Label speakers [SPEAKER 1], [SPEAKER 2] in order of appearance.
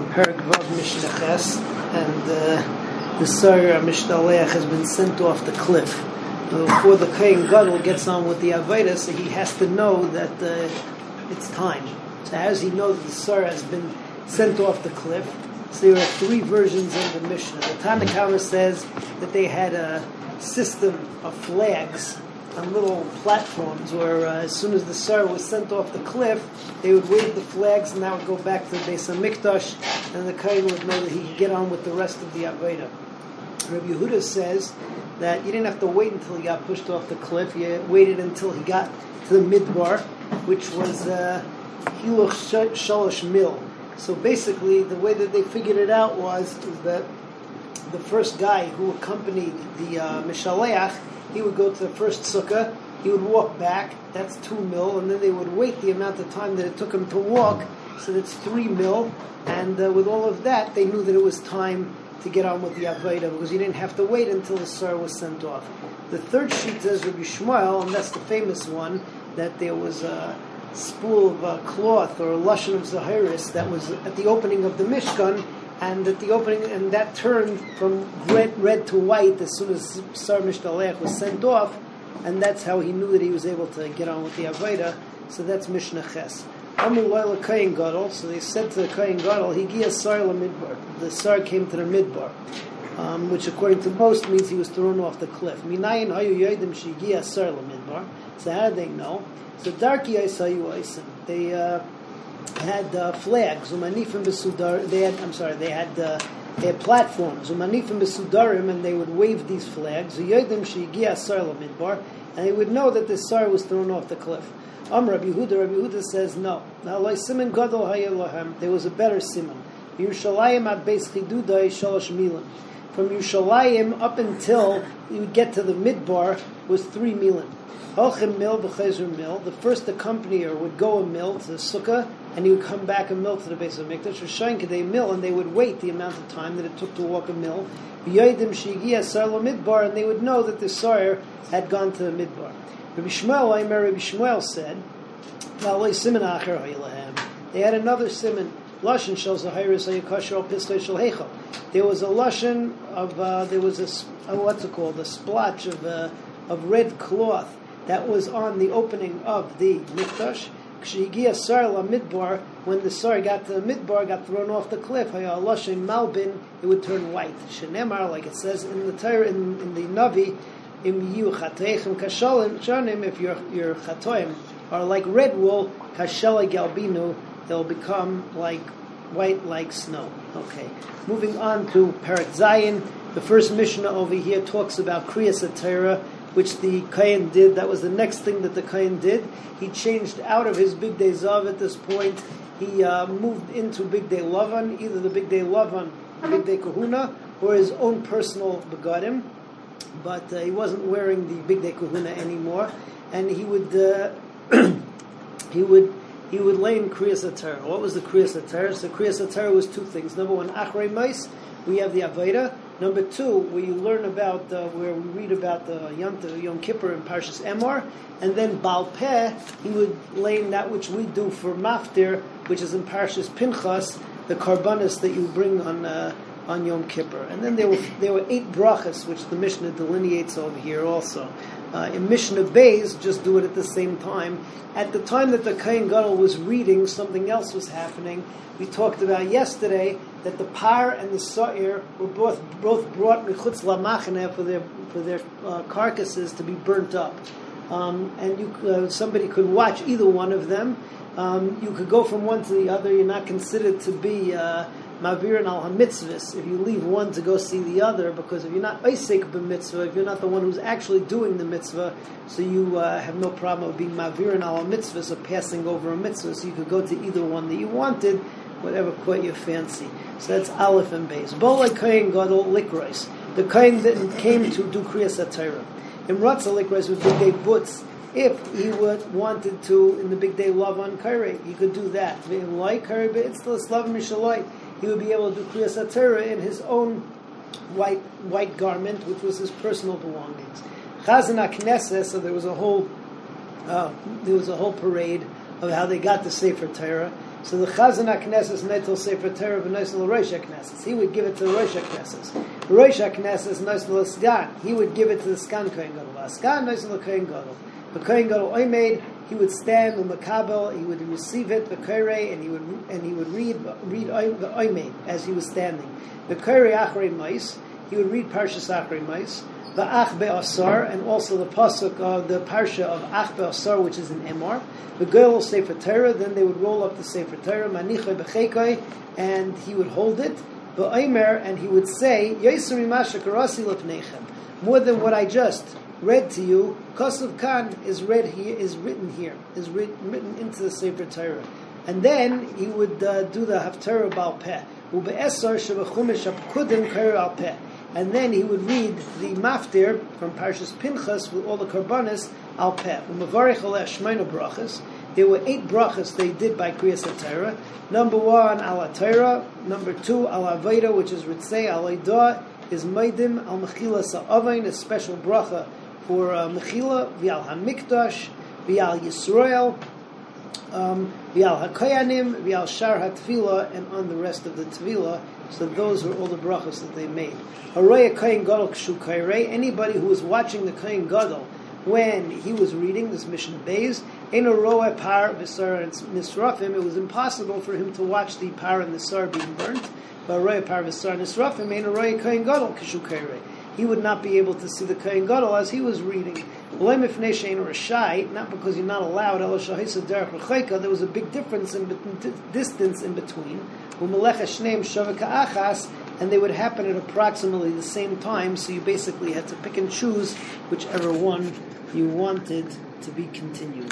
[SPEAKER 1] Mishnah and uh, the Sar Mishtaleach has been sent off the cliff. Before the Kohen Gadol gets on with the Aveda, so he has to know that uh, it's time. So how does he know that the Sar has been sent off the cliff? So there are three versions of the Mishnah. The Tanna Kamma says that they had a system of flags on little platforms where uh, as soon as the Sar was sent off the cliff, they would wave the flags and that would go back to the Beis HaMikdash and the Kohen would know that he could get on with the rest of the Aveda. Rabbi Yehuda says that you didn't have to wait until he got pushed off the cliff. You waited until he got to the Midbar, which was uh, Shalosh Mil. So basically, the way that they figured it out was is that the first guy who accompanied the uh, Mishaleach he would go to the first sukkah, he would walk back, that's two mil, and then they would wait the amount of time that it took him to walk, so that's three mil, and uh, with all of that, they knew that it was time to get on with the Avodah, because you didn't have to wait until the Sar was sent off. The third sheet says Rabbi Shmuel, and that's the famous one, that there was a spool of uh, cloth or a lashon of Zahiris that was at the opening of the Mishkan, and at the opening, and that turned from red, red to white as soon as Sar Mishtalech was sent off, and that's how he knew that he was able to get on with the Avodah. So that's Mishnah Ches. Gadol. So they said to the Kayin Gadol, Higia Sar Midbar. The Sar came to the Midbar, um, which according to most means he was thrown off the cliff. Minayin Hayu Midbar. So how did they know? So Darki Aisayu Aisim. They. Uh, had uh, flags, umanifim besudar. They had, I'm sorry, they had uh, they had platforms, umanifim besudarim, and they would wave these flags. Yodim shegiya sar midbar, and they would know that the sar was thrown off the cliff. Am Rabbi Yehuda, Rabbi Yehuda says no. Now, simon gadol hayelahem, there was a better simon. Yerushalayim at Beis Chidudai shalosh milim. From Yerushalayim up until you get to the midbar was three milim. Holchem mil b'chezur mil. The first accompanier would go a mil to the sukkah, and he would come back a mil to the Beis HaMikdash. Rishon kadei mil, and they would wait the amount of time that it took to walk a mil. B'yodim shigia sar midbar, and they would know that the sire had gone to the midbar. Rabbi Shmuel, I Rabbi Shmuel said, They had another simon. Lashon shel zahiris ayakasher pislei shel heichel. There was a lashon of uh, there was a uh, what's it called a splotch of uh, of red cloth that was on the opening of the mikdash. Kshigia Sar Midbar, when the Sar got to the Midbar, got thrown off the cliff, Malbin, it would turn white. Shenemar, like it says in the Torah, in, in the Navi, Im yu kashalim shanim, if your your chatoim are like red wool, kashala galbinu, they'll become like white like snow. Okay, moving on to Perek Zayin. The first Mishnah over here talks about Kriyas Torah which the Kayan did. That was the next thing that the Kayan did. He changed out of his Bigdei Zahav at this point. He uh, moved into Bigdei Lavan, either the Bigdei Lavan, Bigdei Kehunah, or his own personal begadim. But uh, he wasn't wearing the Bigdei Kehunah anymore, and he would uh, he would he would lay in Kriyas Atar. What was the Kriyas Atar? So Kriyas Atar was two things. Number one, Achrei Mais, we have the Aveda, Number two, where we learn about where we read about the Yom, Yom Kippur in Parshas Emor, and then Baal Peh, he would lay that which we do for Maftir, which is in Parshas Pinchas, the karbanis that you bring on uh, on Yom Kippur. And then there were there were eight brachas, which the Mishnah delineates over here also. Uh, in Mishnah Bays, just do it at the same time. At the time that the Kain Gadol was reading, something else was happening. We talked about yesterday that the par and the sa'ir were both both brought michutz lamachane for their for their uh, carcasses to be burnt up, um, and you uh, somebody could watch either one of them. Um, you could go from one to the other. You're not considered to be uh, Mavirin al mitzvahs if you leave one to go see the other, because if you're not Isik b'mitzvah, if you're not the one who's actually doing the mitzvah, so you uh, have no problem of being Mavirin al mitzvahs or passing over a mitzvah, so you could go to either one that you wanted, whatever caught your fancy. So that's Aleph and Beis. Bolai Kohen Gadol Likrois. The Kohen that came to do Kriyas HaTorah. In Ratzah Likrois with Bigdei Butz, if he would wanted to in the bigdei lavan Kairi, he could do that. He would be able to do Kriyas HaTorah in his own white white garment, which was his personal belongings. Chazan Knesset, so there was a whole uh, there was a whole parade of how they got the Sefer Torah. So the Chazan HaKnesses netel Sefer Torah v'noisel Rosh HaKnesses. He would give it to the Rosh HaKnesses. Rosh HaKnesses noisel Sgan. He would give it to the Sgan Kohen Gadol. Sgan noisel Kohen Gadol. The Kohen Gadol Oimed, he would stand on the Makabel, he would receive it, the Korei, and he would and he would read read the Oimed as he was standing. The Korei Achrei Mais, he would read Parshas Achrei Mais the Ach Be'asar, and also the pasuk of the parsha of Ach Be'asar, which is in Emor. The girl will say for Torah, then they would roll up the Sefer Torah, B'chekoi, and he would hold it, Ba'omer, and he would say, Lepnechem, more than what I just read to you, Kosav Khan is read here, is written here, is written, written into the Sefer Torah. And then he would uh, do the Haftarah Baal Peh and then he would read the maftir from Parshas Pinchas with all the karbanis al peh. There were eight brachas they did by Kriyas HaTorah. Number one, al Torah. Number two, al Aveda, which is Ritzei al Eidah, is Maidim al Mechila Sa'avain, a special bracha for uh, Mechila, V'al HaMikdash, V'al Yisrael, um, V'al HaKoyanim, V'al Shar HaTfilah, and on the rest of the Tfilah. So those were all the brachas that they made. Haroya Kohen Gadol Kshu Anybody who was watching the Kohen Gadol when he was reading this Mishnah Bays, in a roa par visar and nisrafim, it was impossible for him to watch the par and the sar being burnt. But roa par visar nisrafim, in a roa kohen gadol kishu He would not be able to see the kohen gadol as he was reading. Not because you're not allowed. There was a big difference in distance in between and they would happen at approximately the same time, so you basically had to pick and choose whichever one you wanted to be continued.